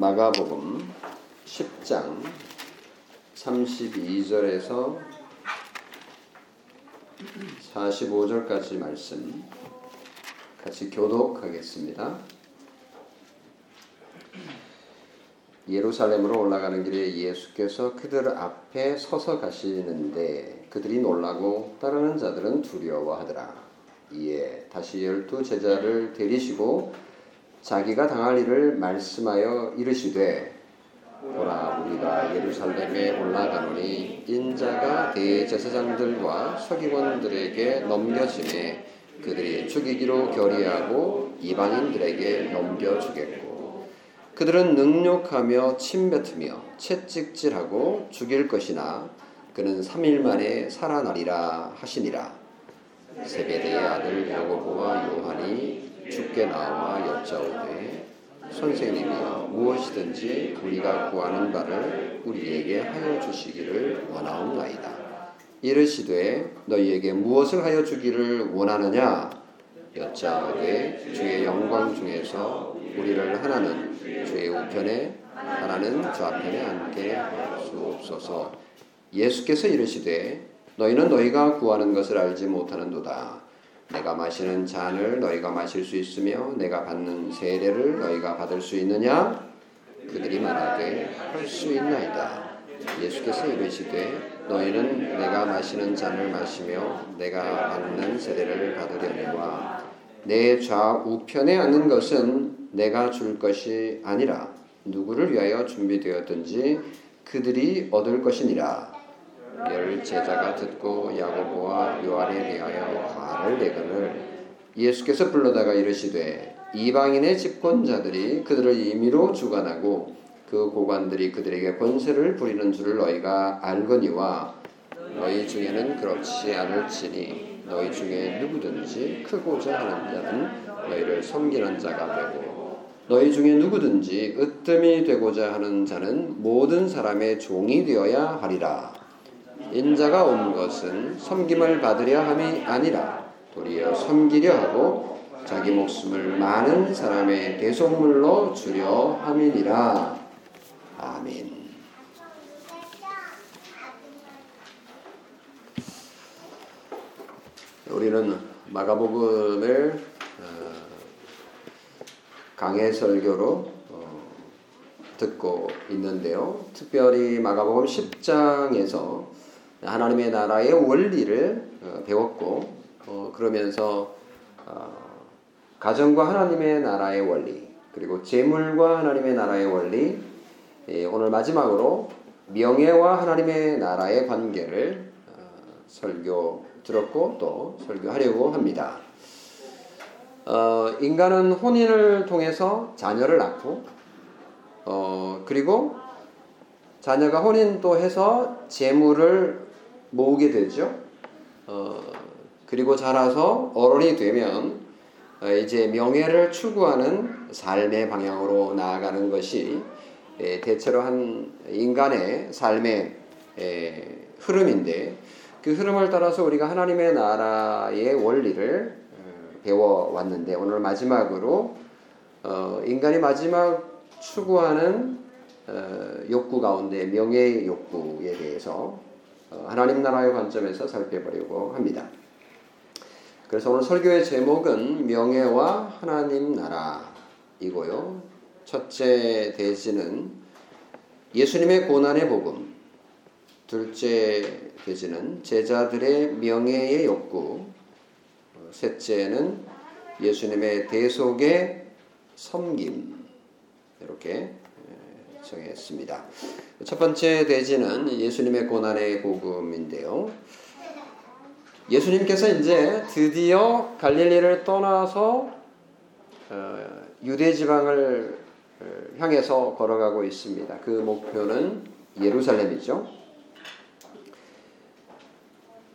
마가복음 10장 32절에서 45절까지 말씀 같이 교독하겠습니다. 예루살렘으로 올라가는 길에 예수께서 그들 앞에 서서 가시는데 그들이 놀라고 따르는 자들은 두려워하더라. 이에 다시 열두 제자를 데리시고 자기가 당할 일을 말씀하여 이르시되 보라 우리가 예루살렘에 올라가노니 인자가 대제사장들과 서기관들에게 넘겨지매 그들이 죽이기로 결의하고 이방인들에게 넘겨주겠고 그들은 능욕하며 침뱉으며 채찍질하고 죽일 것이나 그는 3일 만에 살아나리라 하시니라. 세베대의 아들 야고보와 요한이 죽게 나와 여짜오되 선생님이여 무엇이든지 우리가 구하는 바를 우리에게 하여 주시기를 원하옵나이다. 이르시되 너희에게 무엇을 하여 주기를 원하느냐? 여짜오되 주의 영광 중에서 우리를 하나는 주의 우편에 하나는 좌편에 앉게 할 수 없소서. 예수께서 이르시되 너희는 너희가 구하는 것을 알지 못하는도다 내가 마시는 잔을 너희가 마실 수 있으며 내가 받는 세례를 너희가 받을 수 있느냐? 그들이 말하되 할 수 있나이다. 예수께서 이르시되 너희는 내가 마시는 잔을 마시며 내가 받는 세례를 받으려니와 내 좌우편에 앉는 것은 내가 줄 것이 아니라 누구를 위하여 준비되었든지 그들이 얻을 것이니라. 열 제자가 듣고 야고보와 요한에 대하여 화를 내거늘 예수께서 불러다가 이르시되 이방인의 집권자들이 그들을 임의로 주관하고 그 고관들이 그들에게 권세를 부리는 줄을 너희가 알거니와 너희 중에는 그렇지 않을지니 너희 중에 누구든지 크고자 하는 자는 너희를 섬기는 자가 되고 너희 중에 누구든지 으뜸이 되고자 하는 자는 모든 사람의 종이 되어야 하리라. 인자가 온 것은 섬김을 받으려 함이 아니라 도리어 섬기려 하고 자기 목숨을 많은 사람의 대속물로 주려 함이니라. 아멘. 우리는 마가복음을 어, 강해 설교로 어, 듣고 있는데요. 특별히 마가복음 10장에서 하나님의 나라의 원리를 어, 배웠고 그러면서 가정과 하나님의 나라의 원리 그리고 재물과 하나님의 나라의 원리 예, 오늘 마지막으로 명예와 하나님의 나라의 관계를 설교 들었고 또 설교하려고 합니다. 어, 인간은 혼인을 통해서 자녀를 낳고 어, 그리고 자녀가 혼인 또 해서 재물을 모으게 되죠. 어, 그리고 자라서 어른이 되면 어, 이제 명예를 추구하는 삶의 방향으로 나아가는 것이 에, 대체로 한 인간의 삶의 에, 흐름인데 그 흐름을 따라서 우리가 하나님의 나라의 원리를 어, 배워왔는데 오늘 마지막으로 어, 인간이 마지막 추구하는 어, 욕구 가운데 명예의 욕구에 대해서 하나님 나라의 관점에서 살펴보려고 합니다. 그래서 오늘 설교의 제목은 명예와 하나님 나라이고요. 첫째 대지는 예수님의 고난의 복음, 둘째 계시는 제자들의 명예의 욕구, 어, 셋째는 예수님의 대속의 섬김 이렇게 정했습니다. 첫 번째 대지는 예수님의 고난의 복음인데요. 예수님께서 이제 드디어 갈릴리를 떠나서 어, 유대 지방을 어, 향해서 걸어가고 있습니다. 그 목표는 예루살렘이죠.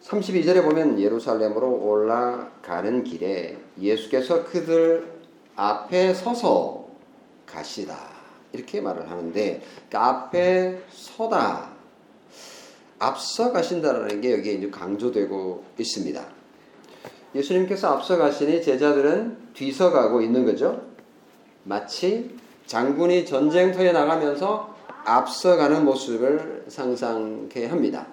32절에 보면 예루살렘으로 올라가는 길에 예수께서 그들 앞에 서서 가시다. 이렇게 말을 하는데 그 앞에 서다. 앞서 가신다는 게 여기에 이제 강조되고 있습니다. 예수님께서 앞서 가시니 제자들은 뒤서 가고 있는 거죠. 마치 장군이 전쟁터에 나가면서 앞서가는 모습을 상상케 합니다.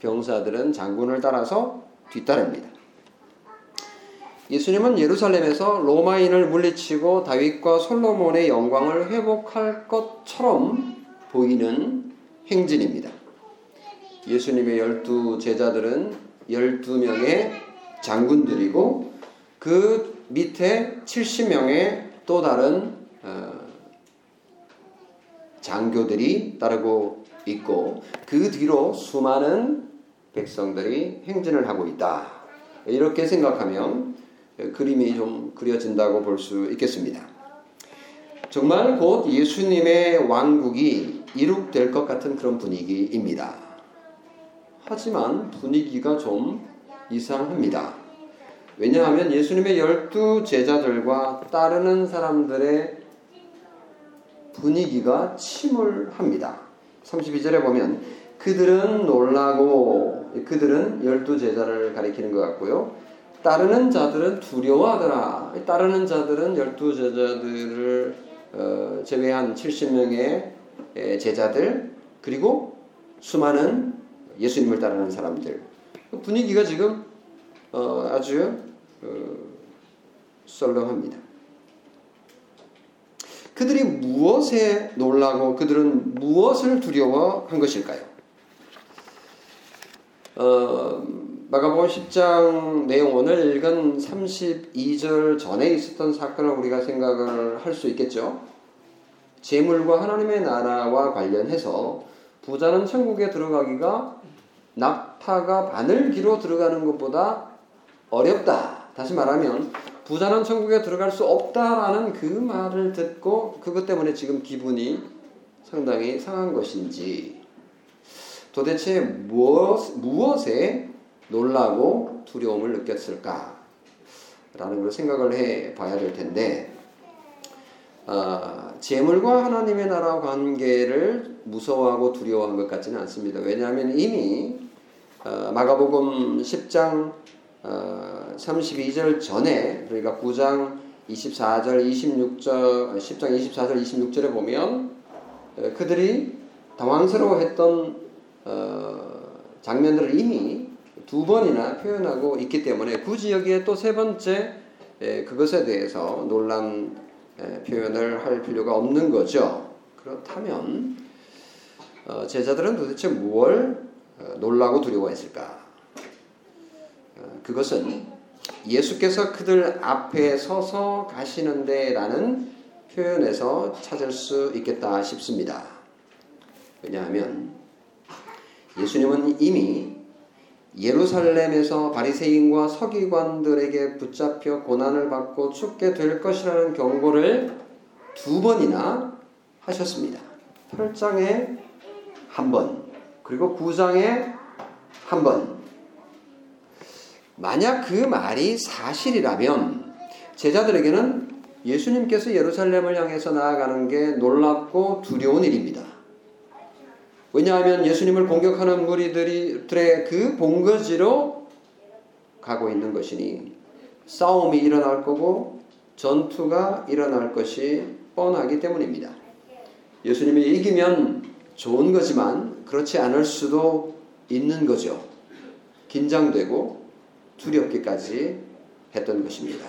병사들은 장군을 따라서 뒤따릅니다. 예수님은 예루살렘에서 로마인을 물리치고 다윗과 솔로몬의 영광을 회복할 것처럼 보이는 행진입니다. 예수님의 열두 제자들은 열두 명의 장군들이고 그 밑에 70명의 또 다른 어, 장교들이 따르고 있고 그 뒤로 수많은 백성들이 행진을 하고 있다. 이렇게 생각하면 그림이 좀 그려진다고 볼 수 있겠습니다. 정말 곧 예수님의 왕국이 이룩될 것 같은 그런 분위기입니다. 하지만 분위기가 좀 이상합니다. 왜냐하면 예수님의 열두 제자들과 따르는 사람들의 분위기가 침울합니다. 32절에 보면 그들은 놀라고 그들은 열두 제자를 가리키는 것 같고요. 따르는 자들은 두려워하더라. 따르는 자들은 열두 제자들을 어, 제외한 70명의 제자들 그리고 수많은 예수님을 따르는 사람들 분위기가 지금 어, 아주 어, 썰렁합니다. 그들이 무엇에 놀라고 그들은 무엇을 두려워한 것일까요? 어, 마가복음 10장 내용 오늘 읽은 32절 전에 있었던 사건을 우리가 생각을 할 수 있겠죠. 재물과 하나님의 나라와 관련해서 부자는 천국에 들어가기가 낙타가 바늘기로 들어가는 것보다 어렵다. 다시 말하면 부자는 천국에 들어갈 수 없다라는 그 말을 듣고 그것 때문에 지금 기분이 상당히 상한 것인지 도대체 무엇, 무엇에 놀라고 두려움을 느꼈을까? 라는 걸 생각을 해 봐야 될 텐데, 어, 재물과 하나님의 나라 관계를 무서워하고 두려워한 것 같지는 않습니다. 왜냐하면 이미 어, 마가복음 10장 어, 32절 전에 그러니까 9장 24절 26절 10장 24절 26절에 보면 어, 그들이 당황스러워했던 어, 장면들을 이미 두 번이나 표현하고 있기 때문에 굳이 여기에 또 세 번째 에, 그것에 대해서 논란 에, 표현을 할 필요가 없는 거죠. 그렇다면 어, 제자들은 도대체 무엇 어, 놀라고 두려워했을까? 어, 그것은 예수께서 그들 앞에 서서 가시는데라는 표현에서 찾을 수 있겠다 싶습니다. 왜냐하면 예수님은 이미 예루살렘에서 바리새인과 서기관들에게 붙잡혀 고난을 받고 죽게 될 것이라는 경고를 두 번이나 하셨습니다. 8장에 한 번, 그리고 9장에 한 번. 만약 그 말이 사실이라면 제자들에게는 예수님께서 예루살렘을 향해서 나아가는 게 놀랍고 두려운 일입니다. 왜냐하면 예수님을 공격하는 무리들의 그 본거지로 가고 있는 것이니 싸움이 일어날 거고 전투가 일어날 것이 뻔하기 때문입니다. 예수님이 이기면 좋은 거지만 그렇지 않을 수도 있는 거죠. 긴장되고 두렵기까지 했던 것입니다.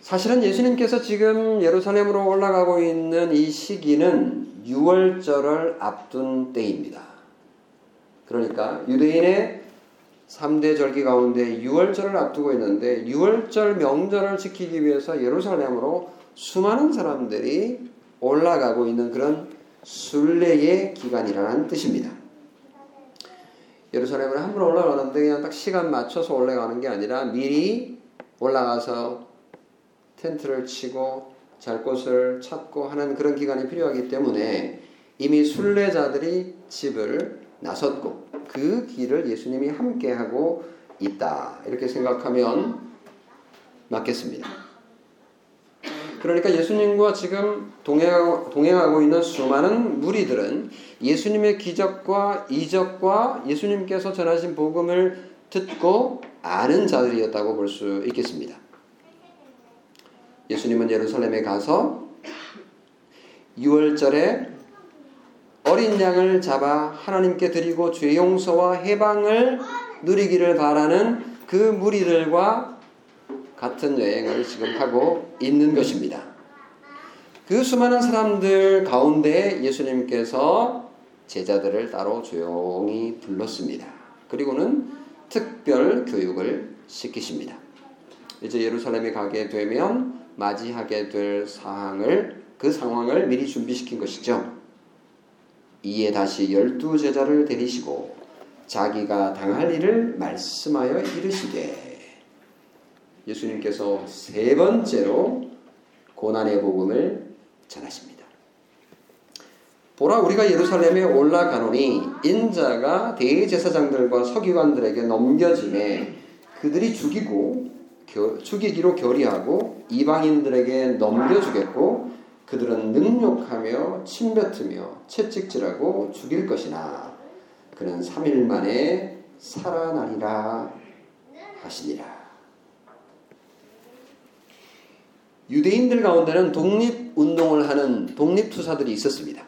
사실은 예수님께서 지금 예루살렘으로 올라가고 있는 이 시기는 6월절을 앞둔 때입니다. 그러니까 유대인의 3대 절기 가운데 6월절을 앞두고 있는데 6월절 명절을 지키기 위해서 예루살렘으로 수많은 사람들이 올라가고 있는 그런 순례의 기간이라는 뜻입니다. 예루살렘을 한번 올라가는데 그냥 딱 시간 맞춰서 올라가는 게 아니라 미리 올라가서 텐트를 치고 잘 곳을 찾고 하는 그런 기간이 필요하기 때문에 이미 순례자들이 집을 나섰고 그 길을 예수님이 함께하고 있다. 이렇게 생각하면 맞겠습니다. 그러니까 예수님과 지금 동행하고, 있는 수많은 무리들은 예수님의 기적과 이적과 예수님께서 전하신 복음을 듣고 아는 자들이었다고 볼 수 있겠습니다. 예수님은 예루살렘에 가서 6월절에 어린 양을 잡아 하나님께 드리고 죄 용서와 해방을 누리기를 바라는 그 무리들과 같은 여행을 지금 하고 있는 것입니다. 그 수많은 사람들 가운데 예수님께서 제자들을 따로 조용히 불렀습니다. 그리고는 특별 교육을 시키십니다. 이제 예루살렘에 가게 되면 맞이하게 될 상황을 그 상황을 미리 준비시킨 것이죠. 이에 다시 열두 제자를 데리시고 자기가 당할 일을 말씀하여 이르시되 예수님께서 세 번째로 고난의 복음을 전하십니다. 보라 우리가 예루살렘에 올라가노니 인자가 대제사장들과 서기관들에게 넘겨짐에 그들이 죽이고 겨, 죽이기로 결의하고 이방인들에게 넘겨주겠고 그들은 능욕하며 침뱉으며 채찍질하고 죽일 것이나 그는 3일 만에 살아나리라 하시니라. 유대인들 가운데는 독립운동을 하는 독립투사들이 있었습니다.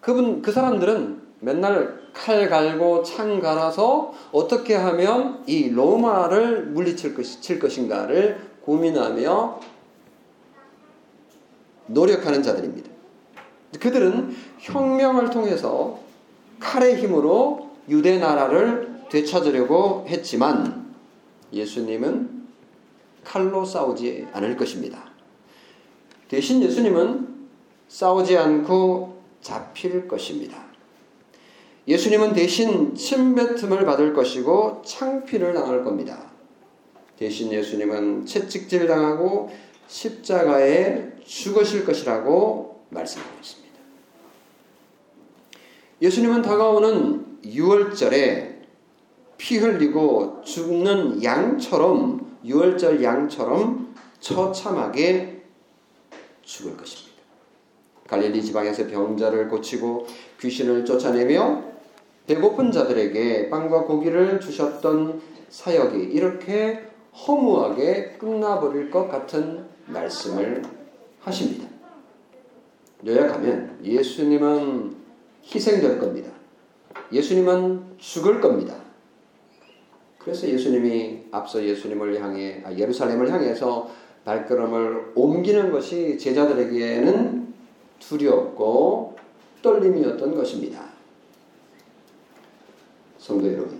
그분, 그 사람들은 맨날 칼 갈고 창 갈아서 어떻게 하면 이 로마를 물리칠 것, 칠 것인가를 고민하며 노력하는 자들입니다. 그들은 혁명을 통해서 칼의 힘으로 유대 나라를 되찾으려고 했지만 예수님은 칼로 싸우지 않을 것입니다. 대신 예수님은 싸우지 않고 잡힐 것입니다. 예수님은 대신 침뱉음을 받을 것이고 창피를 당할 겁니다. 대신 예수님은 채찍질 당하고 십자가에 죽으실 것이라고 말씀하고 있습니다. 예수님은 다가오는 6월절에 피 흘리고 죽는 양처럼 6월절 양처럼 처참하게 죽을 것입니다. 갈릴리 지방에서 병자를 고치고 귀신을 쫓아내며 배고픈 자들에게 빵과 고기를 주셨던 사역이 이렇게 허무하게 끝나버릴 것 같은 말씀을 하십니다. 요약하면 예수님은 희생될 겁니다. 예수님은 죽을 겁니다. 그래서 예수님이 앞서 예수님을 향해 아, 예루살렘을 향해서 발걸음을 옮기는 것이 제자들에게는 두렵고 떨림이었던 것입니다. 성도 여러분,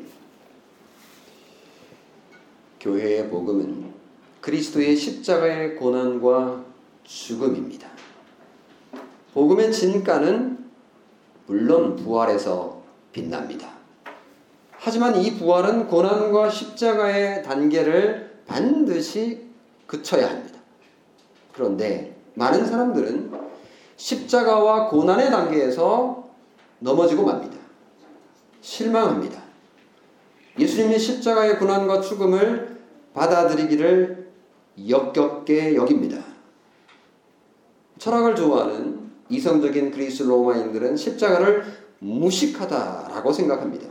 교회의 복음은 그리스도의 십자가의 고난과 죽음입니다. 복음의 진가는 물론 부활에서 빛납니다. 하지만 이 부활은 고난과 십자가의 단계를 반드시 그쳐야 합니다. 그런데 많은 사람들은 십자가와 고난의 단계에서 넘어지고 맙니다. 실망합니다. 예수님의 십자가의 고난과 죽음을 받아들이기를 역겹게 여깁니다. 철학을 좋아하는 이성적인 그리스 로마인들은 십자가를 무식하다라고 생각합니다.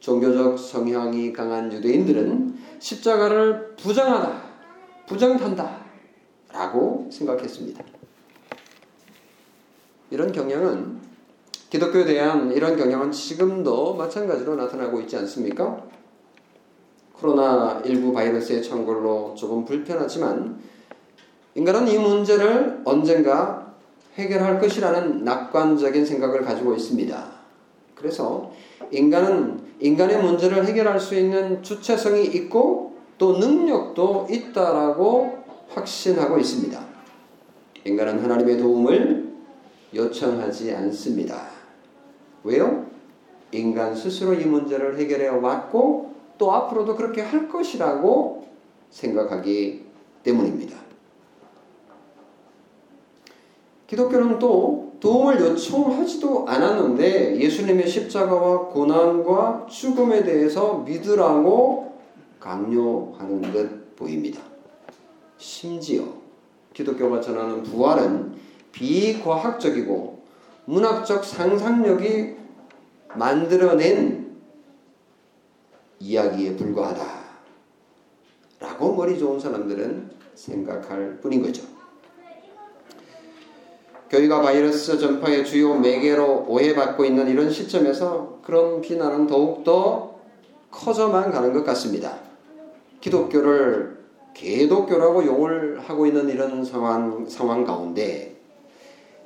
종교적 성향이 강한 유대인들은 십자가를 부정하다, 부정한다 라고 생각했습니다. 이런 경향은 기독교에 대한 이런 경향은 지금도 마찬가지로 나타나고 있지 않습니까? 코로나19 바이러스의 창궐로 조금 불편하지만 인간은 이 문제를 언젠가 해결할 것이라는 낙관적인 생각을 가지고 있습니다. 그래서 인간은 인간의 문제를 해결할 수 있는 주체성이 있고 또 능력도 있다라고 확신하고 있습니다. 인간은 하나님의 도움을 요청하지 않습니다. 왜요? 인간 스스로 이 문제를 해결해 왔고 또 앞으로도 그렇게 할 것이라고 생각하기 때문입니다. 기독교는 또 도움을 요청하지도 않았는데 예수님의 십자가와 고난과 죽음에 대해서 믿으라고 강요하는 듯 보입니다. 심지어 기독교가 전하는 부활은 비과학적이고 문학적 상상력이 만들어낸 이야기에 불과하다. 라고 머리 좋은 사람들은 생각할 뿐인 거죠. 교회가 바이러스 전파의 주요 매개로 오해받고 있는 이런 시점에서 그런 비난은 더욱더 커져만 가는 것 같습니다. 기독교를 개독교라고 용을 하고 있는 이런 상황, 상황 가운데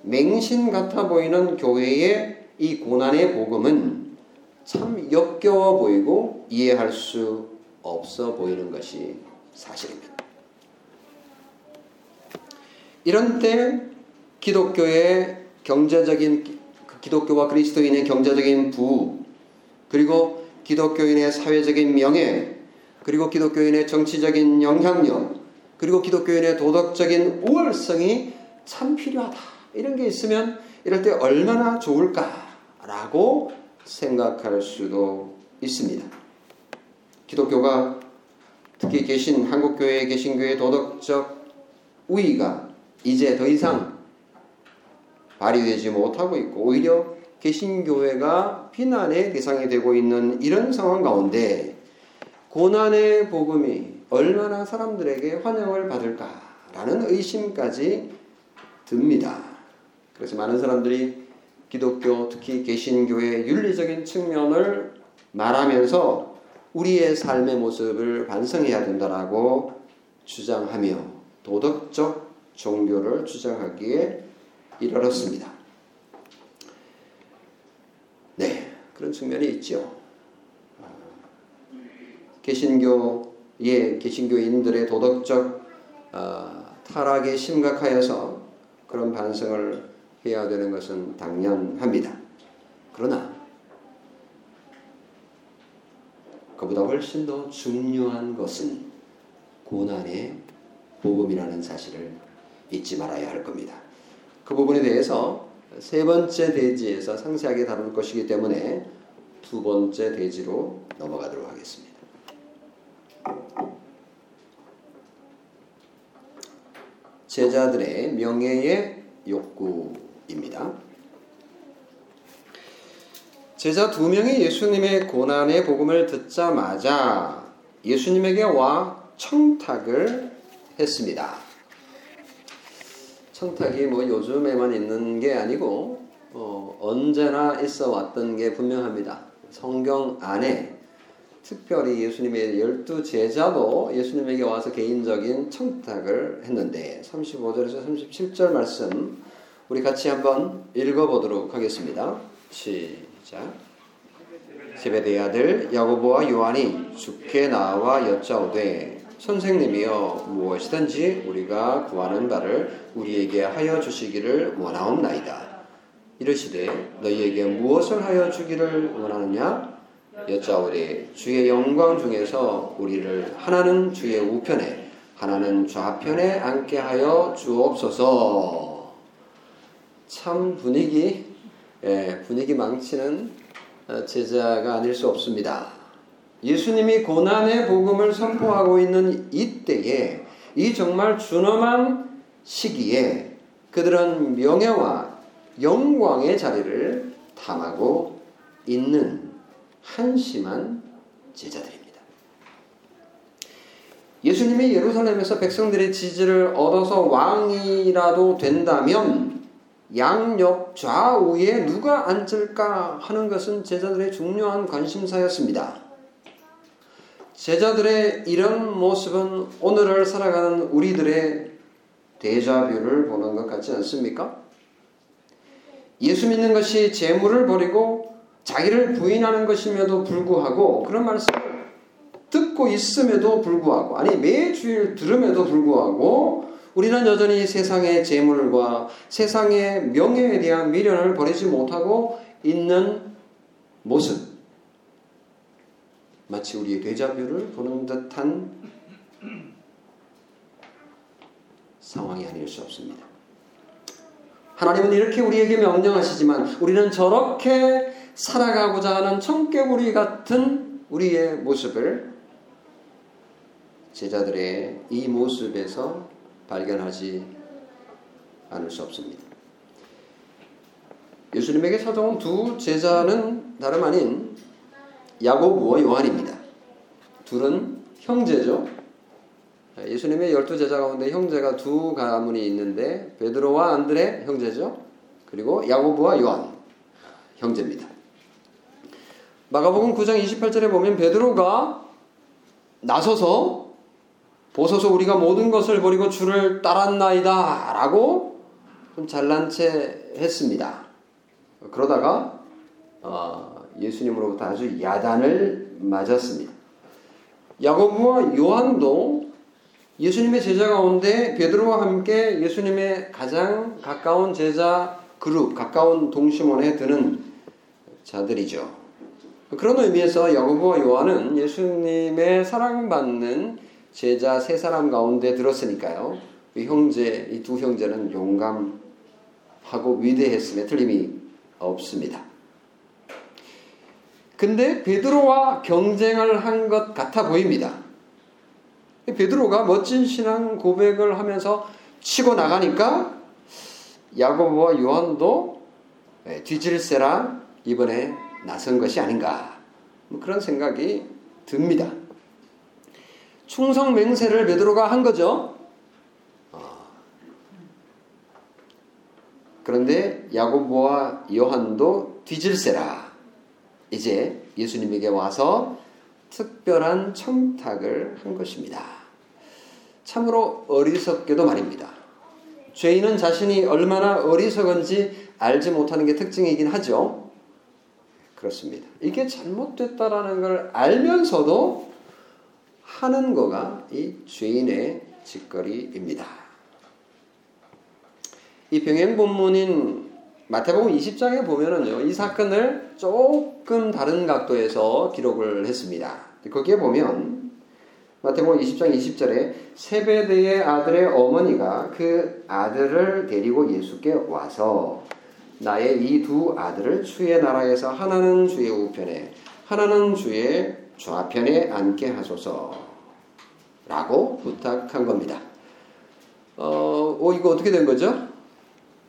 맹신 같아 보이는 교회의 이 고난의 복음은 참 역겨워 보이고 이해할 수 없어 보이는 것이 사실입니다. 이런 때 기독교의 경제적인 기독교와 그리스도인의 경제적인 부 그리고 기독교인의 사회적인 명예 그리고 기독교인의 정치적인 영향력 그리고 기독교인의 도덕적인 우월성이 참 필요하다. 이런 게 있으면 이럴 때 얼마나 좋을까라고 생각할 수도 있습니다. 기독교가 특히 계신 한국교회 계신 교회 도덕적 우위가 이제 더 이상 발휘되지 못하고 있고 오히려 개신교회가 비난의 대상이 되고 있는 이런 상황 가운데 고난의 복음이 얼마나 사람들에게 환영을 받을까라는 의심까지 듭니다. 그래서 많은 사람들이 기독교 특히 개신교의 윤리적인 측면을 말하면서 우리의 삶의 모습을 반성해야 된다라고 주장하며 도덕적 종교를 주장하기에 이르렀습니다. 네, 그런 측면이 있죠. 개신교의 개신교인들의 도덕적 어, 타락에 심각하여서 그런 반성을 해야 되는 것은 당연합니다. 그러나 그보다 훨씬 더 중요한 것은 고난의 복음이라는 사실을 잊지 말아야 할 겁니다. 그 부분에 대해서 세 번째 대지에서 상세하게 다룰 것이기 때문에 두 번째 대지로 넘어가도록 하겠습니다. 제자들의 명예의 욕구 입니다. 제자 두 명이 예수님의 고난의 복음을 듣자마자 예수님에게 와 청탁을 했습니다. 청탁이 뭐 요즘에만 있는 게 아니고 어, 언제나 있어 왔던 게 분명합니다. 성경 안에 특별히 예수님의 열두 제자도 예수님에게 와서 개인적인 청탁을 했는데 35절에서 37절 말씀 우리 같이 한번 읽어보도록 하겠습니다. 시작. 세베대 아들 야고보와 요한이 주께 나와 여짜오되 선생님이여 무엇이든지 우리가 구하는 바를 우리에게 하여 주시기를 원하옵나이다. 이르시되 너희에게 무엇을 하여 주기를 원하느냐? 여짜오되 주의 영광 중에서 우리를 하나는 주의 우편에 하나는 좌편에 앉게 하여 주옵소서. 참 분위기 예, 분위기 망치는 제자가 아닐 수 없습니다. 예수님이 고난의 복음을 선포하고 있는 이때에 이 정말 준엄한 시기에 그들은 명예와 영광의 자리를 탐하고 있는 한심한 제자들입니다. 예수님이 예루살렘에서 백성들의 지지를 얻어서 왕이라도 된다면 양옆 좌우에 누가 앉을까 하는 것은 제자들의 중요한 관심사였습니다. 제자들의 이런 모습은 오늘을 살아가는 우리들의 대자뷰를 보는 것 같지 않습니까? 예수 믿는 것이 재물을 버리고 자기를 부인하는 것임에도 불구하고 그런 말씀을 듣고 있음에도 불구하고 아니 매주일 들음에도 불구하고 우리는 여전히 세상의 재물과 세상의 명예에 대한 미련을 버리지 못하고 있는 모습 마치 우리의 대자뷰를 보는 듯한 상황이 아닐 수 없습니다. 하나님은 이렇게 우리에게 명령하시지만 우리는 저렇게 살아가고자 하는 청개구리 같은 우리의 모습을 제자들의 이 모습에서 발견하지 않을 수 없습니다. 예수님에게 찾아온 두 제자는 다름 아닌 야고보와 요한입니다. 둘은 형제죠. 예수님의 열두 제자 가운데 형제가 두 가문이 있는데 베드로와 안드레 형제죠. 그리고 야고보와 요한 형제입니다. 마가복음 9장 28절에 보면 베드로가 나서서 보소서 우리가 모든 것을 버리고 주를 따랐나이다 라고 좀 잘난 채 했습니다. 그러다가 어, 예수님으로부터 아주 야단을 맞았습니다. 야고보와 요한도 예수님의 제자 가운데 베드로와 함께 예수님의 가장 가까운 제자 그룹, 가까운 동심원에 드는 자들이죠. 그런 의미에서 야고보와 요한은 예수님의 사랑받는 제자 세 사람 가운데 들었으니까요. 이 형제, 이 두 형제는 용감하고 위대했음에 틀림이 없습니다. 근데 베드로와 경쟁을 한 것 같아 보입니다. 베드로가 멋진 신앙 고백을 하면서 치고 나가니까 야고보와 요한도 예, 뒤질세라 이번에 나선 것이 아닌가 뭐 그런 생각이 듭니다. 충성 맹세를 베드로가 한 거죠. 어. 그런데 야고보와 요한도 뒤질세라 이제 예수님에게 와서 특별한 청탁을 한 것입니다. 참으로 어리석게도 말입니다. 죄인은 자신이 얼마나 어리석은지 알지 못하는 게 특징이긴 하죠. 그렇습니다. 이게 잘못됐다라는 걸 알면서도 하는 거가 이 죄인의 짓거리입니다. 이 병행 본문인 마태복음 20장에 보면은요, 이 사건을 조금 다른 각도에서 기록을 했습니다. 거기에 보면, 마태복음 20장 20절에 세베대의 아들의 어머니가 그 아들을 데리고 예수께 와서 나의 이 두 아들을 주의 나라에서 하나는 주의 우편에 하나는 주의 좌편에 앉게 하소서 라고 부탁한 겁니다. 어, 어 이거 어떻게 된 거죠?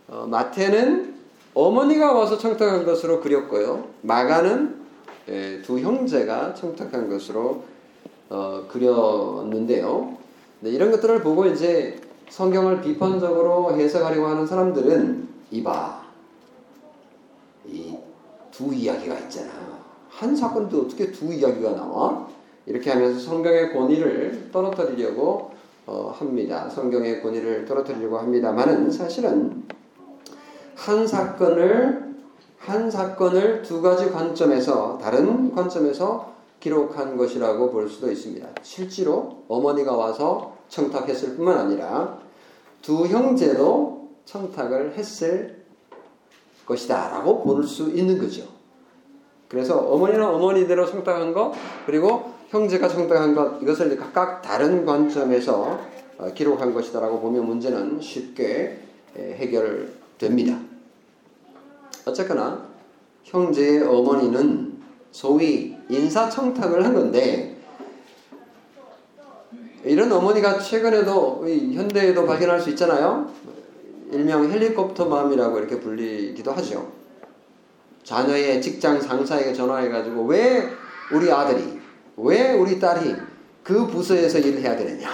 어, 마태는 어머니가 와서 청탁한 것으로 그렸고요. 마가는 예, 두 형제가 청탁한 것으로 어, 그렸는데요. 네, 이런 것들을 보고 이제 성경을 비판적으로 해석하려고 하는 사람들은 이봐 이 두 이야기가 있잖아. 한 사건도 어떻게 두 이야기가 나와? 이렇게 하면서 성경의 권위를 떨어뜨리려고 어, 합니다. 성경의 권위를 떨어뜨리려고 합니다만은 사실은 한 사건을 한 사건을 두 가지 관점에서 다른 관점에서 기록한 것이라고 볼 수도 있습니다. 실제로 어머니가 와서 청탁했을 뿐만 아니라 두 형제도 청탁을 했을 것이다 라고 볼 수 있는 거죠. 그래서 어머니는 어머니대로 청탁한 것 그리고 형제가 청탁한 것 이것을 각각 다른 관점에서 어, 기록한 것이다라고 보면 문제는 쉽게 해결됩니다. 어쨌거나 형제의 어머니는 소위 인사청탁을 한 건데 이런 어머니가 최근에도 현대에도 발견할 수 있잖아요. 일명 헬리콥터 맘이라고 이렇게 불리기도 하죠. 자녀의 직장 상사에게 전화해가지고 왜 우리 아들이, 왜 우리 딸이 그 부서에서 일을 해야 되느냐.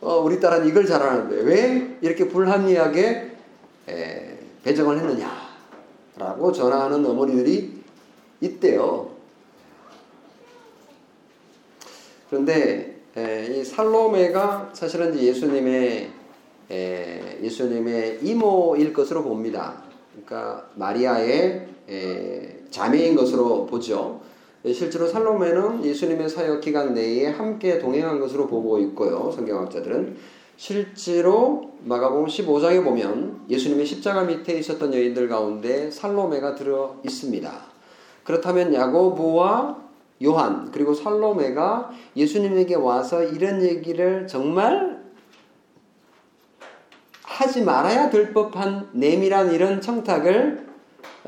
어, 우리 딸은 이걸 잘하는데 왜 이렇게 불합리하게 에, 배정을 했느냐. 라고 전하는 어머니들이 있대요. 그런데 이 살로메가 사실은 예수님의 예수님의 이모일 것으로 봅니다. 그러니까 마리아의 자매인 것으로 보죠. 실제로 살로메는 예수님의 사역 기간 내에 함께 동행한 것으로 보고 있고요. 성경학자들은 실제로 마가복음 15장에 보면 예수님의 십자가 밑에 있었던 여인들 가운데 살로메가 들어 있습니다. 그렇다면 야고보와 요한 그리고 살로메가 예수님에게 와서 이런 얘기를 정말 하지 말아야 될 법한 내밀한 이런 청탁을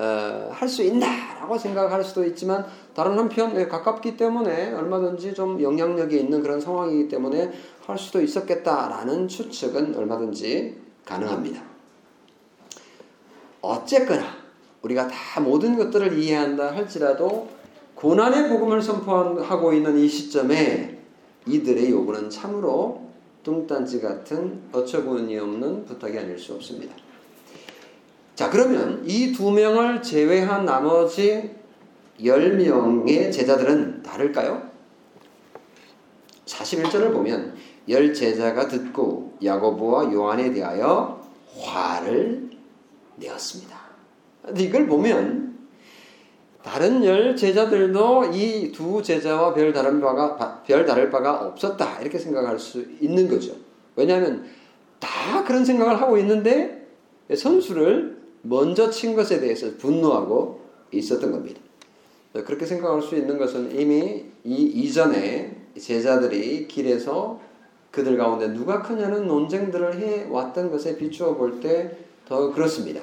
어, 할수 있나라고 생각할 수도 있지만 다른 한편 예, 가깝기 때문에 얼마든지 좀 영향력이 있는 그런 상황이기 때문에 할 수도 있었겠다라는 추측은 얼마든지 가능합니다. 어쨌거나 우리가 다 모든 것들을 이해한다 할지라도 고난의 복음을 선포하고 있는 이 시점에 이들의 요구는 참으로 뚱딴지 같은 어처구니 없는 부탁이 아닐 수 없습니다. 자, 그러면 이 두 명을 제외한 나머지 10명의 제자들은 다를까요? 41절을 보면 열 제자가 듣고 야고보와 요한에 대하여 화를 내었습니다. 이걸 보면 다른 열 제자들도 이 두 제자와 별 다른 바가 별 다를 바가 없었다 이렇게 생각할 수 있는 거죠. 왜냐하면 다 그런 생각을 하고 있는데 선수를 먼저 친 것에 대해서 분노하고 있었던 겁니다. 그렇게 생각할 수 있는 것은 이미 이 이전에 제자들이 길에서 그들 가운데 누가 크냐는 논쟁들을 해 왔던 것에 비추어 볼 때 더 그렇습니다.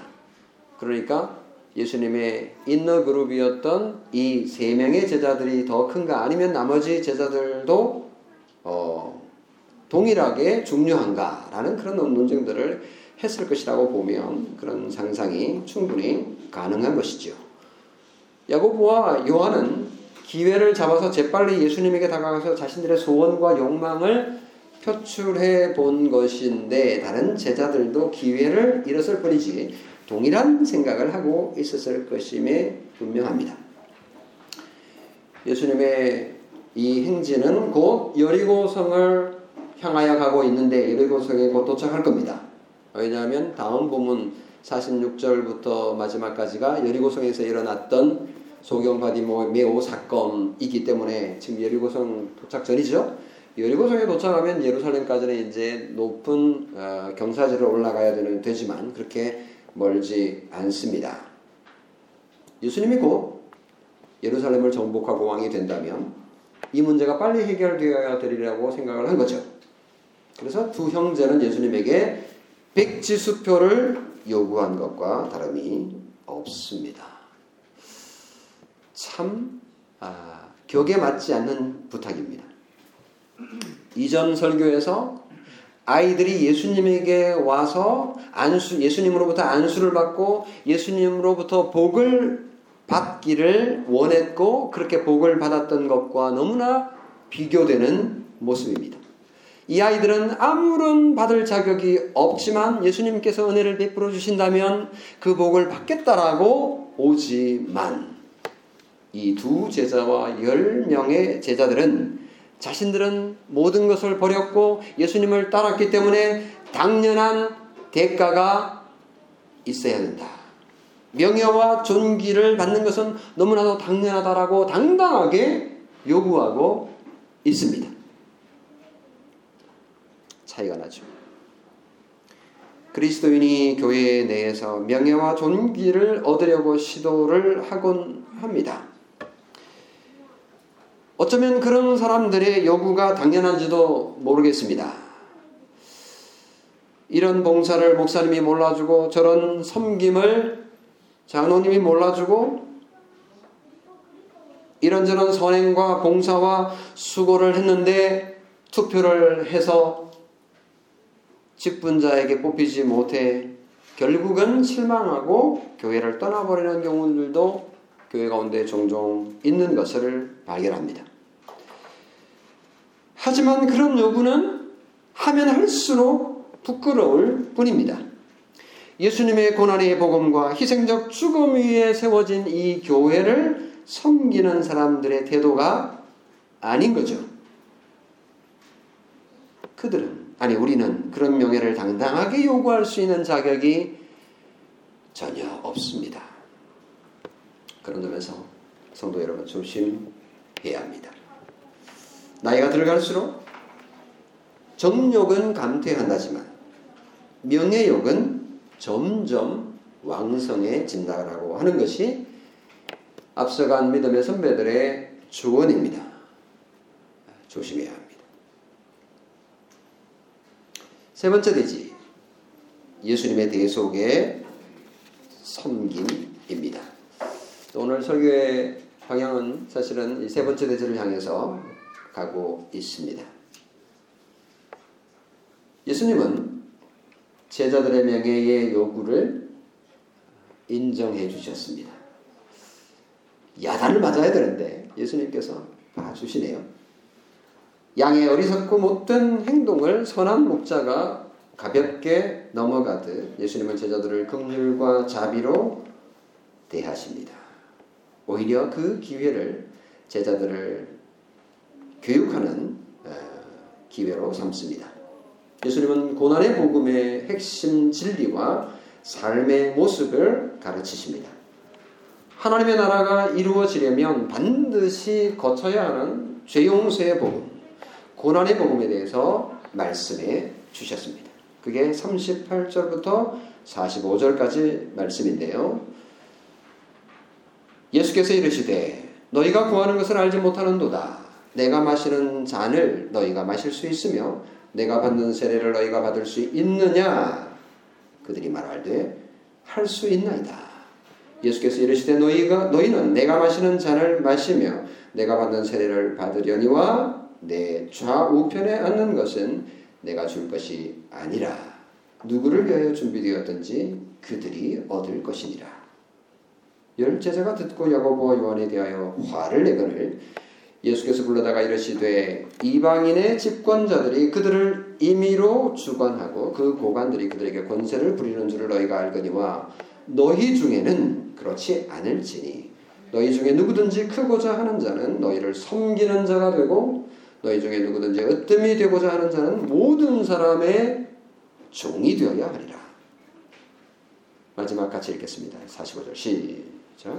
그러니까 예수님의 인너 그룹이었던 이 세 명의 제자들이 더 큰가 아니면 나머지 제자들도 어, 동일하게 중요한가라는 그런 논쟁들을 했을 것이라고 보면 그런 상상이 충분히 가능한 것이죠. 야고보와 요한은 기회를 잡아서 재빨리 예수님에게 다가가서 자신들의 소원과 욕망을 표출해 본 것인데 다른 제자들도 기회를 잃었을 뿐이지 동일한 생각을 하고 있었을 것임에 분명합니다. 예수님의 이 행진은 곧 여리고성을 향하여 가고 있는데 여리고성에 곧 도착할 겁니다. 왜냐하면 다음 부문 46절부터 마지막까지가 여리고성에서 일어났던 소경바디모 메오 사건이기 때문에 지금 여리고성 도착 전이죠. 여리고성에 도착하면 예루살렘까지는 이제 높은 어, 경사지를 올라가야 되는 되지만 그렇게 멀지 않습니다. 예수님이 곧 예루살렘을 정복하고 왕이 된다면 이 문제가 빨리 해결되어야 되리라고 생각을 한 거죠. 그래서 두 형제는 예수님에게 백지수표를 요구한 것과 다름이 없습니다. 참 아, 격에 맞지 않는 부탁입니다. 이전 설교에서 아이들이 예수님에게 와서 안수, 예수님으로부터 안수를 받고 예수님으로부터 복을 받기를 원했고 그렇게 복을 받았던 것과 너무나 비교되는 모습입니다. 이 아이들은 아무런 받을 자격이 없지만 예수님께서 은혜를 베풀어 주신다면 그 복을 받겠다라고 오지만 이 두 제자와 열 명의 제자들은 자신들은 모든 것을 버렸고 예수님을 따랐기 때문에 당연한 대가가 있어야 된다. 명예와 존귀를 받는 것은 너무나도 당연하다라고 당당하게 요구하고 있습니다. 차이가 나죠. 그리스도인이 교회 내에서 명예와 존귀를 얻으려고 시도를 하곤 합니다. 어쩌면 그런 사람들의 요구가 당연한지도 모르겠습니다. 이런 봉사를 목사님이 몰라주고 저런 섬김을 장로님이 몰라주고 이런저런 선행과 봉사와 수고를 했는데 투표를 해서 직분자에게 뽑히지 못해 결국은 실망하고 교회를 떠나버리는 경우들도 교회 가운데 종종 있는 것을 발견합니다. 하지만 그런 요구는 하면 할수록 부끄러울 뿐입니다. 예수님의 고난의 복음과 희생적 죽음 위에 세워진 이 교회를 섬기는 사람들의 태도가 아닌 거죠. 그들은, 아니, 우리는 그런 명예를 당당하게 요구할 수 있는 자격이 전혀 없습니다. 그런 점에서 성도 여러분 조심해야 합니다. 나이가 들어갈수록 정욕은 감퇴한다지만 명예욕은 점점 왕성해진다라고 하는 것이 앞서간 믿음의 선배들의 조언입니다. 조심해야 합니다. 세 번째 대지 예수님의 대속의 섬김입니다. 오늘 설교의 방향은 사실은 이 세 번째 대지를 향해서 가고 있습니다. 예수님은 제자들의 명예의 요구를 인정해 주셨습니다. 야단을 맞아야 되는데 예수님께서 봐주시네요. 양의 어리석고 못된 행동을 선한 목자가 가볍게 넘어가듯 예수님은 제자들을 긍휼과 자비로 대하십니다. 오히려 그 기회를 제자들을 교육하는 어, 기회로 삼습니다. 예수님은 고난의 복음의 핵심 진리와 삶의 모습을 가르치십니다. 하나님의 나라가 이루어지려면 반드시 거쳐야 하는 죄 용서의 복음, 고난의 복음에 대해서 말씀해 주셨습니다. 그게 38절부터 45절까지 말씀인데요. 예수께서 이르시되 너희가 구하는 것을 알지 못하는도다. 내가 마시는 잔을 너희가 마실 수 있으며 내가 받는 세례를 너희가 받을 수 있느냐? 그들이 말할때 할수 있나이다. 예수께서 이르시되 너희가 너희는 내가 마시는 잔을 마시며 내가 받는 세례를 받으려니와 내 좌우편에 앉는 것은 내가 줄 것이 아니라 누구를 위하여 준비되었든지 그들이 얻을 것이니라. 열 제자가 듣고 야고보와 요한에 대하여 화를 내거늘 예수께서 불러다가 이르시되 이방인의 집권자들이 그들을 임의로 주관하고 그 고관들이 그들에게 권세를 부리는 줄을 너희가 알거니와 너희 중에는 그렇지 않을지니 너희 중에 누구든지 크고자 하는 자는 너희를 섬기는 자가 되고 너희 중에 누구든지 으뜸이 되고자 하는 자는 모든 사람의 종이 되어야 하리라. 마지막 같이 읽겠습니다. 45절 시작.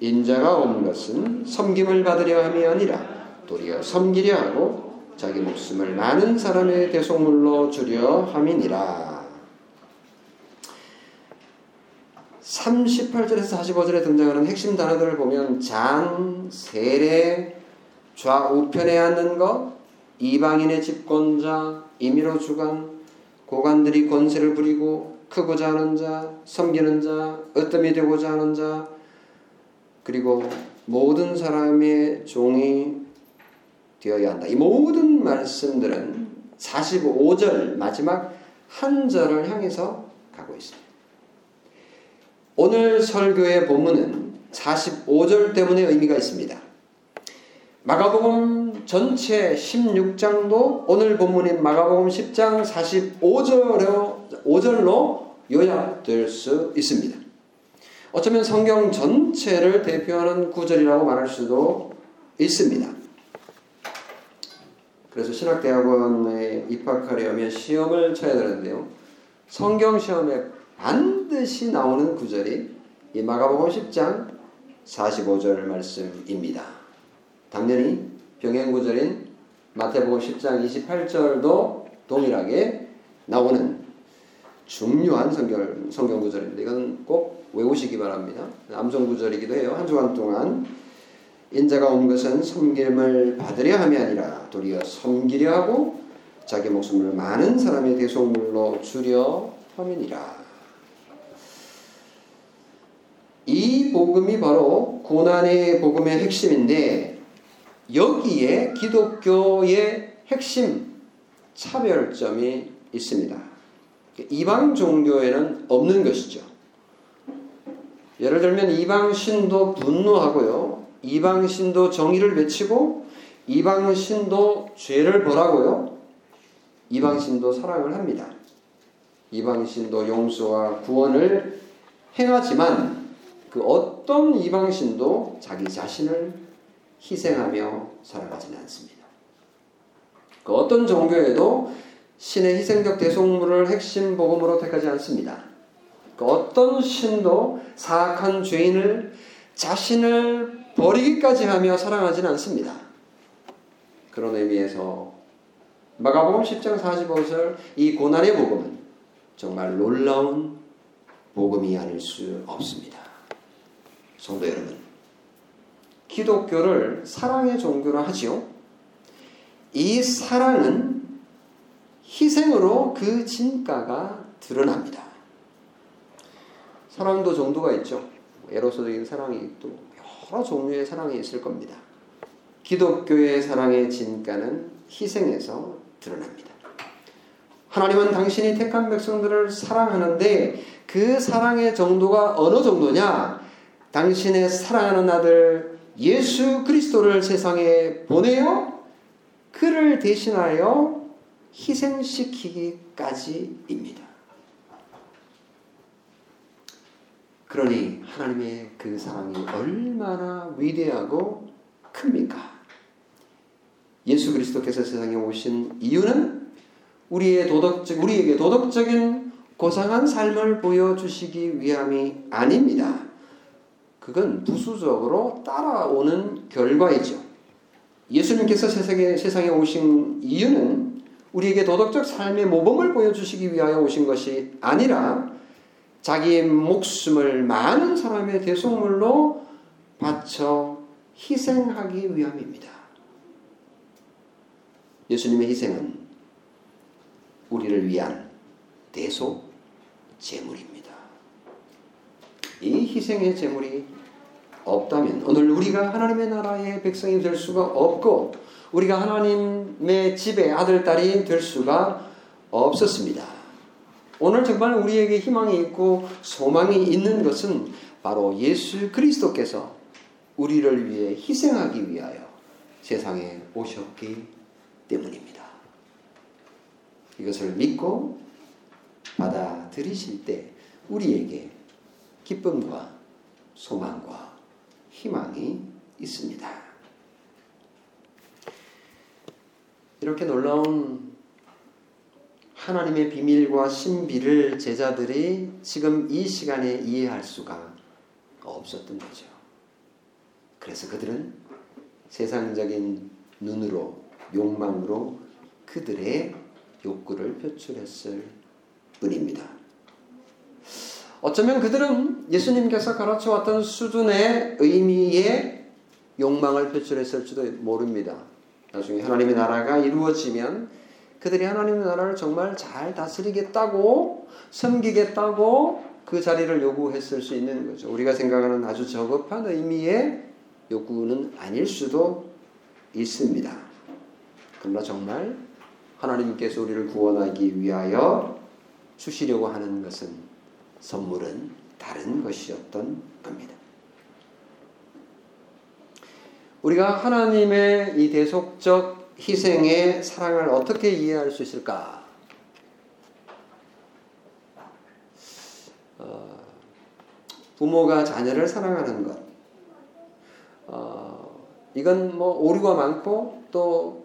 인자가 온 것은 섬김을 받으려 함이 아니라 도리어 섬기려 하고 자기 목숨을 많은 사람의 대속물로 주려 함이니라. 38절에서 45절에 등장하는 핵심 단어들을 보면 잔, 세례, 좌우편에 앉는 것, 이방인의 집권자, 임의로 주관, 고관들이 권세를 부리고 크고자 하는 자, 섬기는 자, 으뜸이 되고자 하는 자, 그리고 모든 사람의 종이 되어야 한다. 이 모든 말씀들은 45절 마지막 한 절을 향해서 가고 있습니다. 오늘 설교의 본문은 45절 때문에 의미가 있습니다. 마가복음 전체 16장도 오늘 본문인 마가복음 10장 45절로 5절로 요약될 수 있습니다. 어쩌면 성경 전체를 대표하는 구절이라고 말할 수도 있습니다. 그래서 신학대학원에 입학하려면 시험을 쳐야 되는데요. 성경 시험에 반드시 나오는 구절이 이 마가복음 10장 45절 말씀입니다. 당연히 병행 구절인 마태복음 10장 28절도 동일하게 나오는 중요한 성경, 성경 구절입니다. 이건 꼭 외우시기 바랍니다. 암송 구절이기도 해요. 한 주간 동안 인자가 온 것은 섬김을 받으려 함이 아니라 도리어 섬기려 하고 자기 목숨을 많은 사람의 대속물로 주려 함이니라. 이 복음이 바로 고난의 복음의 핵심인데 여기에 기독교의 핵심 차별점이 있습니다. 이방 종교에는 없는 것이죠. 예를 들면 이방 신도 분노하고요. 이방 신도 정의를 외치고 이방 신도 죄를 벌하고요. 이방 신도 사랑을 합니다. 이방 신도 용서와 구원을 행하지만 그 어떤 이방 신도 자기 자신을 희생하며 살아가지는 않습니다. 그 어떤 종교에도 신의 희생적 대속물을 핵심 복음으로 택하지 않습니다. 그 어떤 신도 사악한 죄인을 자신을 버리기까지 하며 사랑하지는 않습니다. 그런 의미에서 마가복음 10장 45절 이 고난의 복음은 정말 놀라운 복음이 아닐 수 없습니다. 성도 여러분, 기독교를 사랑의 종교로 하지요. 이 사랑은 희생으로 그 진가가 드러납니다. 사랑도 정도가 있죠. 에로서적인 사랑이 또 여러 종류의 사랑이 있을 겁니다. 기독교의 사랑의 진가는 희생에서 드러납니다. 하나님은 당신이 택한 백성들을 사랑하는데 그 사랑의 정도가 어느 정도냐? 당신의 사랑하는 아들 예수 그리스도를 세상에 보내어 그를 대신하여 희생시키기까지입니다. 그러니 하나님의 그 사랑이 얼마나 위대하고 큽니까? 예수 그리스도께서 세상에 오신 이유는 우리의 도덕적 우리에게 도덕적인 고상한 삶을 보여주시기 위함이 아닙니다. 그건 부수적으로 따라오는 결과이죠. 예수님께서 세상에, 세상에 오신 이유는 우리에게 도덕적 삶의 모범을 보여주시기 위하여 오신 것이 아니라 자기의 목숨을 많은 사람의 대속물로 바쳐 희생하기 위함입니다. 예수님의 희생은 우리를 위한 대속 제물입니다. 이 희생의 제물이 없다면 오늘 우리가 하나님의 나라의 백성이 될 수가 없고 우리가 하나님의 집의 아들 딸이 될 수가 없었습니다. 오늘 정말 우리에게 희망이 있고 소망이 있는 것은 바로 예수 그리스도께서 우리를 위해 희생하기 위하여 세상에 오셨기 때문입니다. 이것을 믿고 받아들이실 때 우리에게 기쁨과 소망과 희망이 있습니다. 이렇게 놀라운 하나님의 비밀과 신비를 제자들이 지금 이 시간에 이해할 수가 없었던 거죠. 그래서 그들은 세상적인 눈으로, 욕망으로 그들의 욕구를 표출했을 뿐입니다. 어쩌면 그들은 예수님께서 가르쳐 왔던 수준의 의미의 욕망을 표출했을지도 모릅니다. 나중에 하나님의 나라가 이루어지면 그들이 하나님의 나라를 정말 잘 다스리겠다고 섬기겠다고 그 자리를 요구했을 수 있는 거죠. 우리가 생각하는 아주 저급한 의미의 요구는 아닐 수도 있습니다. 그러나 정말 하나님께서 우리를 구원하기 위하여 주시려고 하는 것은 선물은 다른 것이었던 겁니다. 우리가 하나님의 이 대속적 희생의 사랑을 어떻게 이해할 수 있을까? 어, 부모가 자녀를 사랑하는 것. 어, 이건 뭐 오류가 많고 또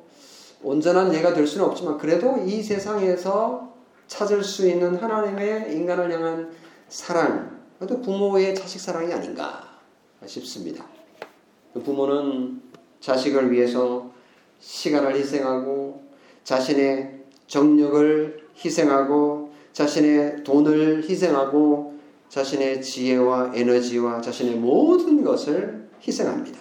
온전한 예가 될 수는 없지만 그래도 이 세상에서 찾을 수 있는 하나님의 인간을 향한 사랑, 그래도 부모의 자식 사랑이 아닌가 싶습니다. 부모는 자식을 위해서 시간을 희생하고 자신의 정력을 희생하고 자신의 돈을 희생하고 자신의 지혜와 에너지와 자신의 모든 것을 희생합니다.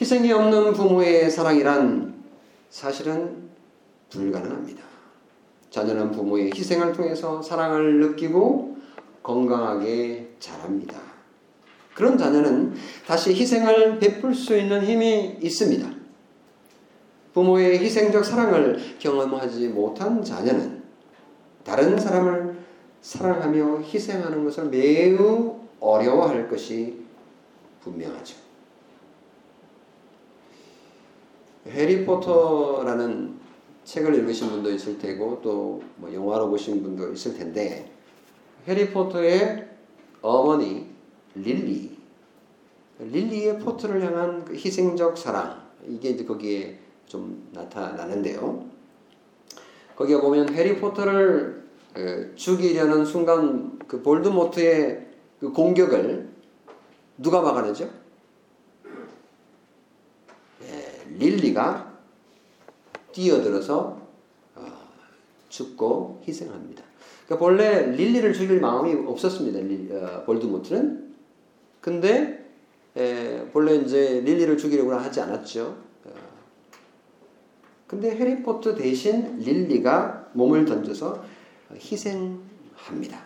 희생이 없는 부모의 사랑이란 사실은 불가능합니다. 자녀는 부모의 희생을 통해서 사랑을 느끼고 건강하게 자랍니다. 그런 자녀는 다시 희생을 베풀 수 있는 힘이 있습니다. 부모의 희생적 사랑을 경험하지 못한 자녀는 다른 사람을 사랑하며 희생하는 것을 매우 어려워할 것이 분명하죠. 해리포터라는 책을 읽으신 분도 있을 테고 또 뭐 영화로 보신 분도 있을 텐데 해리포터의 어머니 릴리 릴리의 포터를 향한 그 희생적 사랑 이게 이제 거기에 좀 나타나는데요. 거기에 보면 해리포터를 죽이려는 순간 그 볼드모트의 그 공격을 누가 막아내죠? 릴리가 뛰어들어서 어, 죽고 희생합니다. 그러니까 본래 릴리를 죽일 마음이 없었습니다. 리, 어, 볼드모트는. 근데 에, 본래 이제 릴리를 죽이려고 하지 않았죠. 어, 근데 해리포터 대신 릴리가 몸을 던져서 희생합니다.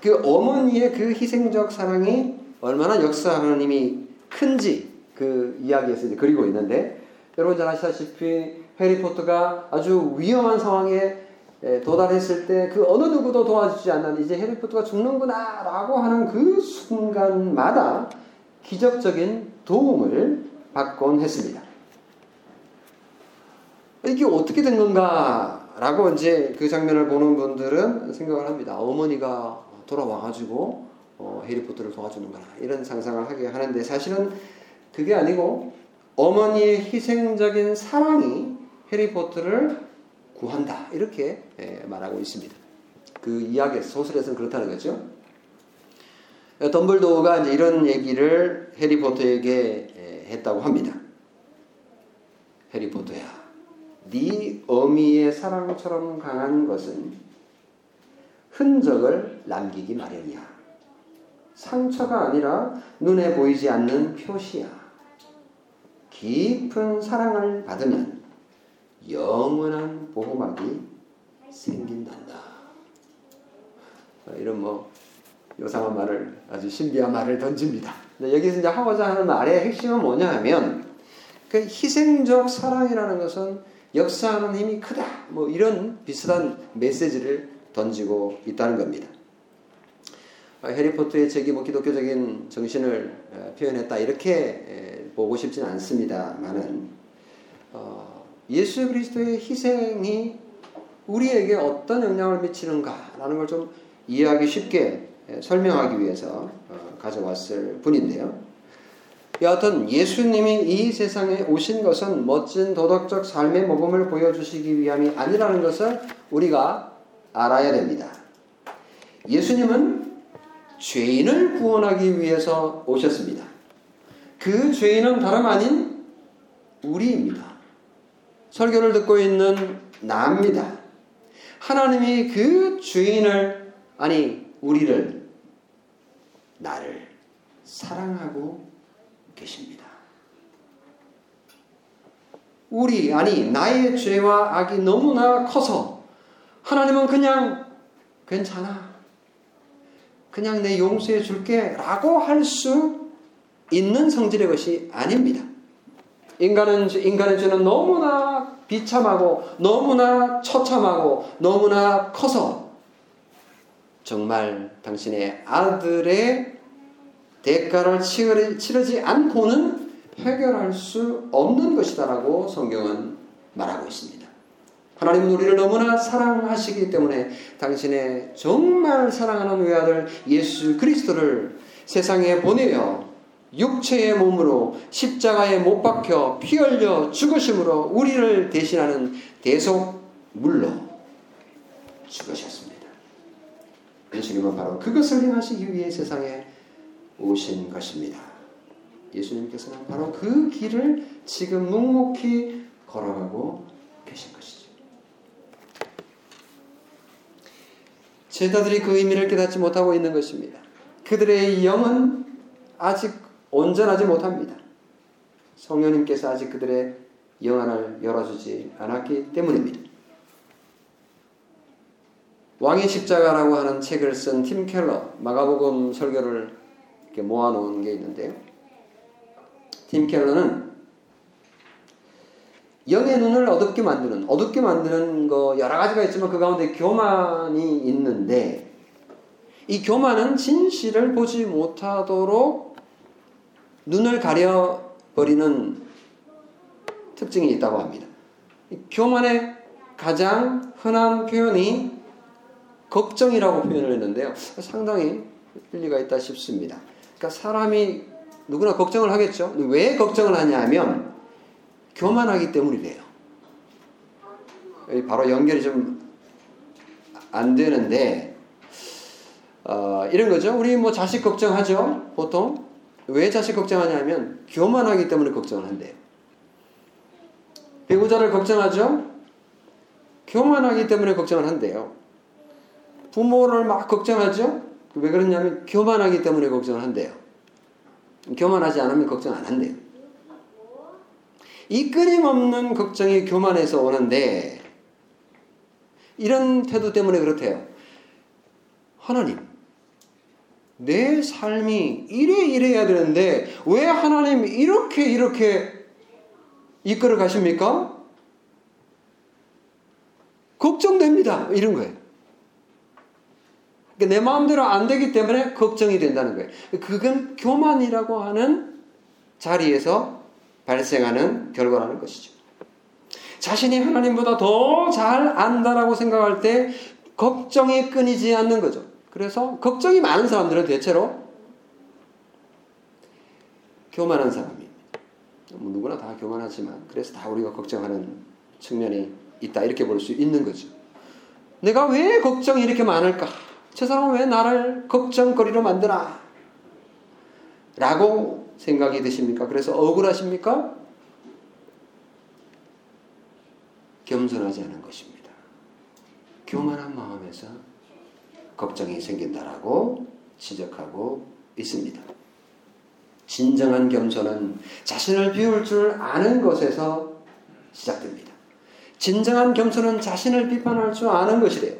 그 어머니의 그 희생적 사랑이 얼마나 역사하는 힘이 큰지 그 이야기에서 이제 그리고 있는데 여러분 잘 아시다시피 해리포터가 아주 위험한 상황에 도달했을 때 그 어느 누구도 도와주지 않는 이제 해리포터가 죽는구나 라고 하는 그 순간마다 기적적인 도움을 받곤 했습니다. 이게 어떻게 된 건가 라고 이제 그 장면을 보는 분들은 생각을 합니다. 어머니가 돌아와가지고 어, 해리포터를 도와주는구나 이런 상상을 하게 하는데 사실은 그게 아니고 어머니의 희생적인 사랑이 해리포터를 구한다 이렇게 예, 말하고 있습니다. 그 이야기 소설에서는 그렇다는 거죠. 덤블도어가 이제 이런 얘기를 해리포터에게 예, 했다고 합니다. 해리포터야, 네 어미의 사랑처럼 강한 것은 흔적을 남기기 마련이야. 상처가 아니라 눈에 보이지 않는 표시야. 깊은 사랑을 받으면 영원한 보호막이 생긴단다. 이런 뭐 요상한 말을 아주 신비한 말을 던집니다. 여기서 이제 하고자 하는 말의 핵심은 뭐냐 하면 그 희생적 사랑이라는 것은 역사하는 힘이 크다. 뭐 이런 비슷한 메시지를 던지고 있다는 겁니다. 아, 해리포터의 책이 뭐 기독교적인 정신을 표현했다 이렇게 보고 싶진 않습니다만은 어, 예수 그리스도의 희생이 우리에게 어떤 영향을 미치는가라는 걸 좀 이해하기 쉽게 설명하기 위해서 어, 가져왔을 뿐인데요. 여하튼 예수님이 이 세상에 오신 것은 멋진 도덕적 삶의 모범을 보여주시기 위함이 아니라는 것을 우리가 알아야 됩니다. 예수님은 죄인을 구원하기 위해서 오셨습니다. 그 죄인은 다름 아닌 우리입니다. 설교를 듣고 있는 나입니다. 하나님이 그 죄인을, 아니, 우리를, 나를 사랑하고 계십니다. 우리, 아니, 나의 죄와 악이 너무나 커서 하나님은 그냥 괜찮아. 그냥 내 용서해 줄게 라고 할 수 있는 성질의 것이 아닙니다. 인간은, 인간의 죄는 너무나 비참하고 너무나 처참하고 너무나 커서 정말 당신의 아들의 대가를 치르지 않고는 해결할 수 없는 것이다라고 성경은 말하고 있습니다. 하나님은 우리를 너무나 사랑하시기 때문에 당신의 정말 사랑하는 외아들 예수 그리스도를 세상에 보내어 육체의 몸으로 십자가에 못 박혀 피 흘려 죽으심으로 우리를 대신하는 대속 물로 죽으셨습니다. 예수님은 바로 그것을 행하시기 위해 세상에 오신 것입니다. 예수님께서는 바로 그 길을 지금 묵묵히 걸어가고 계신 것이죠. 제자들이 그 의미를 깨닫지 못하고 있는 것입니다. 그들의 영은 아직 온전하지 못합니다. 성령님께서 아직 그들의 영안을 열어주지 않았기 때문입니다. 왕의 십자가라고 하는 책을 쓴 팀 켈러, 마가복음 설교를 이렇게 모아놓은 게 있는데요. 팀 켈러는 영의 눈을 어둡게 만드는, 어둡게 만드는 거 여러 가지가 있지만 그 가운데 교만이 있는데 이 교만은 진실을 보지 못하도록 눈을 가려버리는 특징이 있다고 합니다. 교만의 가장 흔한 표현이 걱정이라고 표현을 했는데요. 상당히 일리가 있다 싶습니다. 그러니까 사람이 누구나 걱정을 하겠죠. 왜 걱정을 하냐 하면 교만하기 때문이래요. 바로 연결이 좀 안 되는데 어, 이런 거죠. 우리 뭐 자식 걱정하죠. 보통 왜 자식 걱정하냐면 교만하기 때문에 걱정을 한대요. 배우자를 걱정하죠. 교만하기 때문에 걱정을 한대요. 부모를 막 걱정하죠. 왜 그러냐면 교만하기 때문에 걱정을 한대요. 교만하지 않으면 걱정 안 한대요. 이 끊임없는 걱정이 교만에서 오는데 이런 태도 때문에 그렇대요. 하나님, 내 삶이 이래 이래야 되는데 왜 하나님 이렇게 이렇게 이끌어 가십니까? 걱정됩니다. 이런 거예요. 그러니까 내 마음대로 안 되기 때문에 걱정이 된다는 거예요. 그건 교만이라고 하는 자리에서 발생하는 결과라는 것이죠. 자신이 하나님보다 더 잘 안다라고 생각할 때 걱정이 끊이지 않는 거죠. 그래서 걱정이 많은 사람들은 대체로 교만한 사람입니다. 뭐 누구나 다 교만하지만 그래서 다 우리가 걱정하는 측면이 있다 이렇게 볼 수 있는 거죠. 내가 왜 걱정이 이렇게 많을까? 저 사람은 왜 나를 걱정거리로 만드나? 라고 생각이 드십니까? 그래서 억울하십니까? 겸손하지 않은 것입니다. 교만한 마음에서 걱정이 생긴다라고 지적하고 있습니다. 진정한 겸손은 자신을 비울 줄 아는 것에서 시작됩니다. 진정한 겸손은 자신을 비판할 줄 아는 것이래요.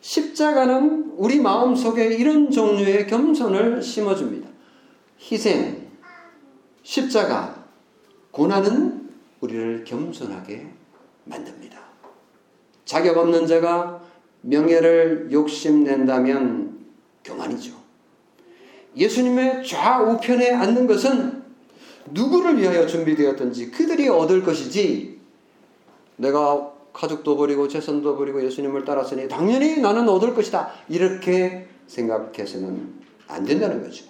십자가는 우리 마음 속에 이런 종류의 겸손을 심어줍니다. 희생, 십자가, 고난은 우리를 겸손하게 만듭니다. 자격 없는 자가 명예를 욕심낸다면 교만이죠. 예수님의 좌우편에 앉는 것은 누구를 위하여 준비되었든지 그들이 얻을 것이지 내가 가족도 버리고 재산도 버리고 예수님을 따랐으니 당연히 나는 얻을 것이다. 이렇게 생각해서는 안 된다는 거죠.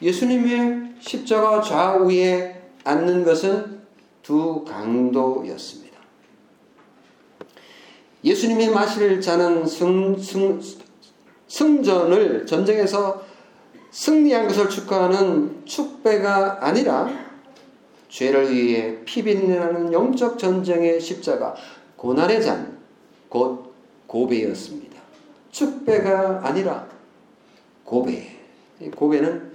예수님의 십자가 좌우에 앉는 것은 두 강도였습니다. 예수님이 마실 자는 승, 승, 승전을 전쟁에서 승리한 것을 축하하는 축배가 아니라 죄를 위해 피빗내는 영적 전쟁의 십자가 고난의 잔, 곧 고배였습니다. 축배가 아니라 고배. 고배는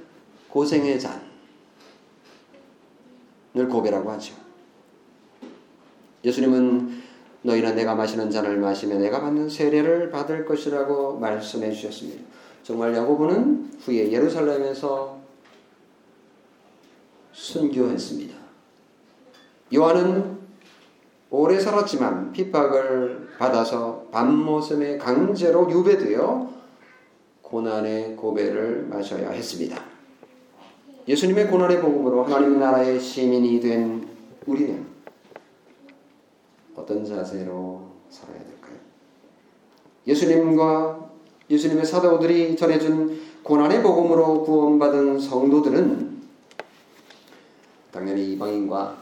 고생의 잔을 고배라고 하죠. 예수님은 너희는 내가 마시는 잔을 마시며 내가 받는 세례를 받을 것이라고 말씀해 주셨습니다. 정말 야고보는 후에 예루살렘에서 순교했습니다. 요한은 오래 살았지만 핍박을 받아서 밤모섬에 강제로 유배되어 고난의 고배를 마셔야 했습니다. 예수님의 고난의 복음으로 하나님 나라의 시민이 된 우리는 어떤 자세로 살아야 될까요? 예수님과 예수님의 사도들이 전해준 고난의 복음으로 구원받은 성도들은 당연히 이방인과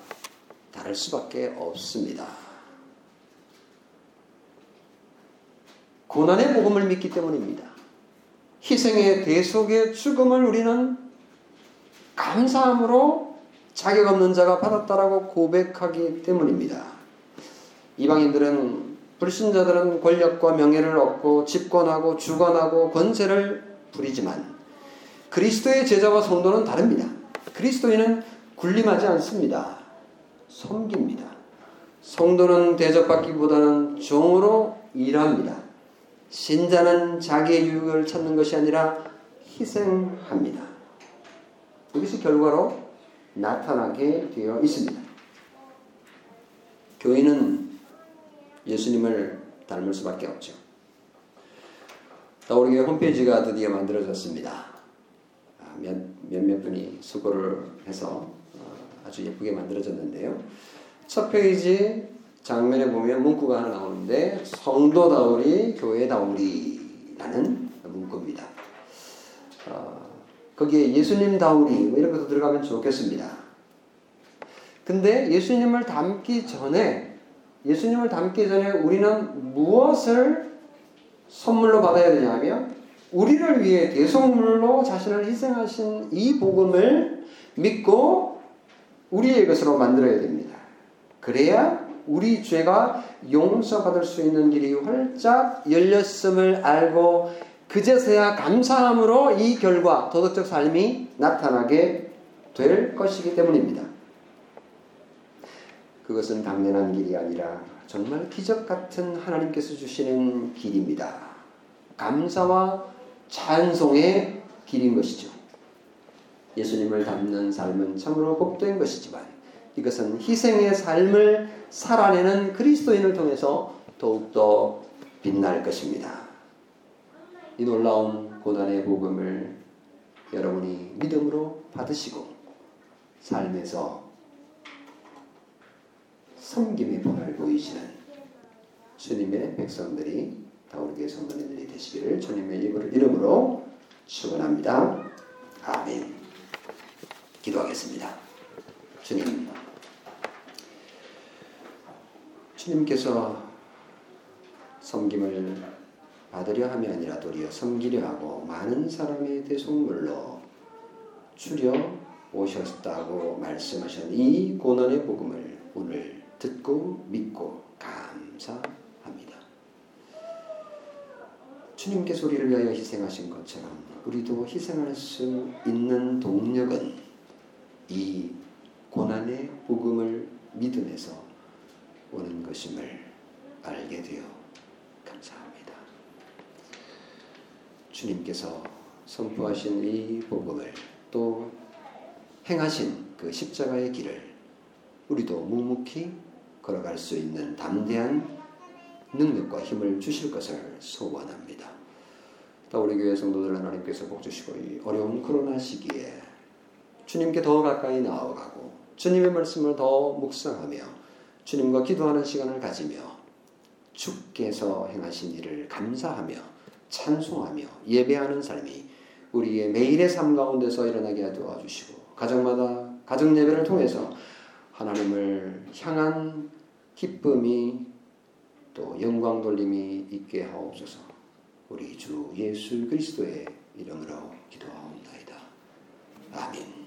다를 수밖에 없습니다. 고난의 복음을 믿기 때문입니다. 희생의 대속의 죽음을 우리는 감사함으로 자격 없는 자가 받았다라고 고백하기 때문입니다. 이방인들은 불신자들은 권력과 명예를 얻고 집권하고 주관하고 권세를 부리지만 그리스도의 제자와 성도는 다릅니다. 그리스도인은 군림하지 않습니다. 섬깁니다. 성도는 대접받기보다는 종으로 일합니다. 신자는 자기의 유익을 찾는 것이 아니라 희생합니다. 이것이 결과로 나타나게 되어 있습니다. 교인은 예수님을 닮을 수밖에 없죠. 우리 홈페이지가 드디어 만들어졌습니다. 아, 몇, 몇몇 분이 수고를 해서 아주 예쁘게 만들어졌는데요. 첫 페이지 장면에 보면 문구가 하나 나오는데 성도다우리 교회다우리라는 문구입니다. 어, 거기에 예수님다우리 뭐 이런 것도 들어가면 좋겠습니다. 근데 예수님을 닮기 전에 예수님을 닮기 전에 우리는 무엇을 선물로 받아야 되냐면 우리를 위해 대속물로 자신을 희생하신 이 복음을 믿고 우리의 것으로 만들어야 됩니다. 그래야 우리 죄가 용서받을 수 있는 길이 활짝 열렸음을 알고 그제서야 감사함으로 이 결과 도덕적 삶이 나타나게 될 것이기 때문입니다. 그것은 당연한 길이 아니라 정말 기적 같은 하나님께서 주시는 길입니다. 감사와 찬송의 길인 것이죠. 예수님을 닮는 삶은 참으로 복된 것이지만 이것은 희생의 삶을 살아내는 그리스도인을 통해서 더욱더 빛날 것입니다. 이 놀라운 고난의 복음을 여러분이 믿음으로 받으시고 삶에서 섬김의 본을 보이시는 주님의 백성들이 다우리교회 성도님들이 되시기를 주님의 이름으로 축원합니다. 아멘. 기도하겠습니다. 주님, 주님께서 섬김을 받으려 함이 아니라 도리어 섬기려 하고 많은 사람의 대속물로 추려 오셨다고 말씀하신 이 고난의 복음을 오늘 듣고 믿고 감사합니다. 주님께서 우리를 위하여 희생하신 것처럼 우리도 희생할 수 있는 동력은 이 고난의 복음을 믿음에서 오는 것임을 알게 되어 감사합니다. 주님께서 선포하신 이 복음을 또 행하신 그 십자가의 길을 우리도 묵묵히 걸어갈 수 있는 담대한 능력과 힘을 주실 것을 소원합니다. 우리 교회 성도들 하나님께서 복 주시고 이 어려운 코로나 시기에 주님께 더 가까이 나아가고 주님의 말씀을 더 묵상하며 주님과 기도하는 시간을 가지며 주께서 행하신 일을 감사하며 찬송하며 예배하는 삶이 우리의 매일의 삶 가운데서 일어나게 도와주시고 가정마다 가정 예배를 통해서 하나님을 향한 기쁨이 또 영광 돌림이 있게 하옵소서. 우리 주 예수 그리스도의 이름으로 기도하옵나이다. 아멘.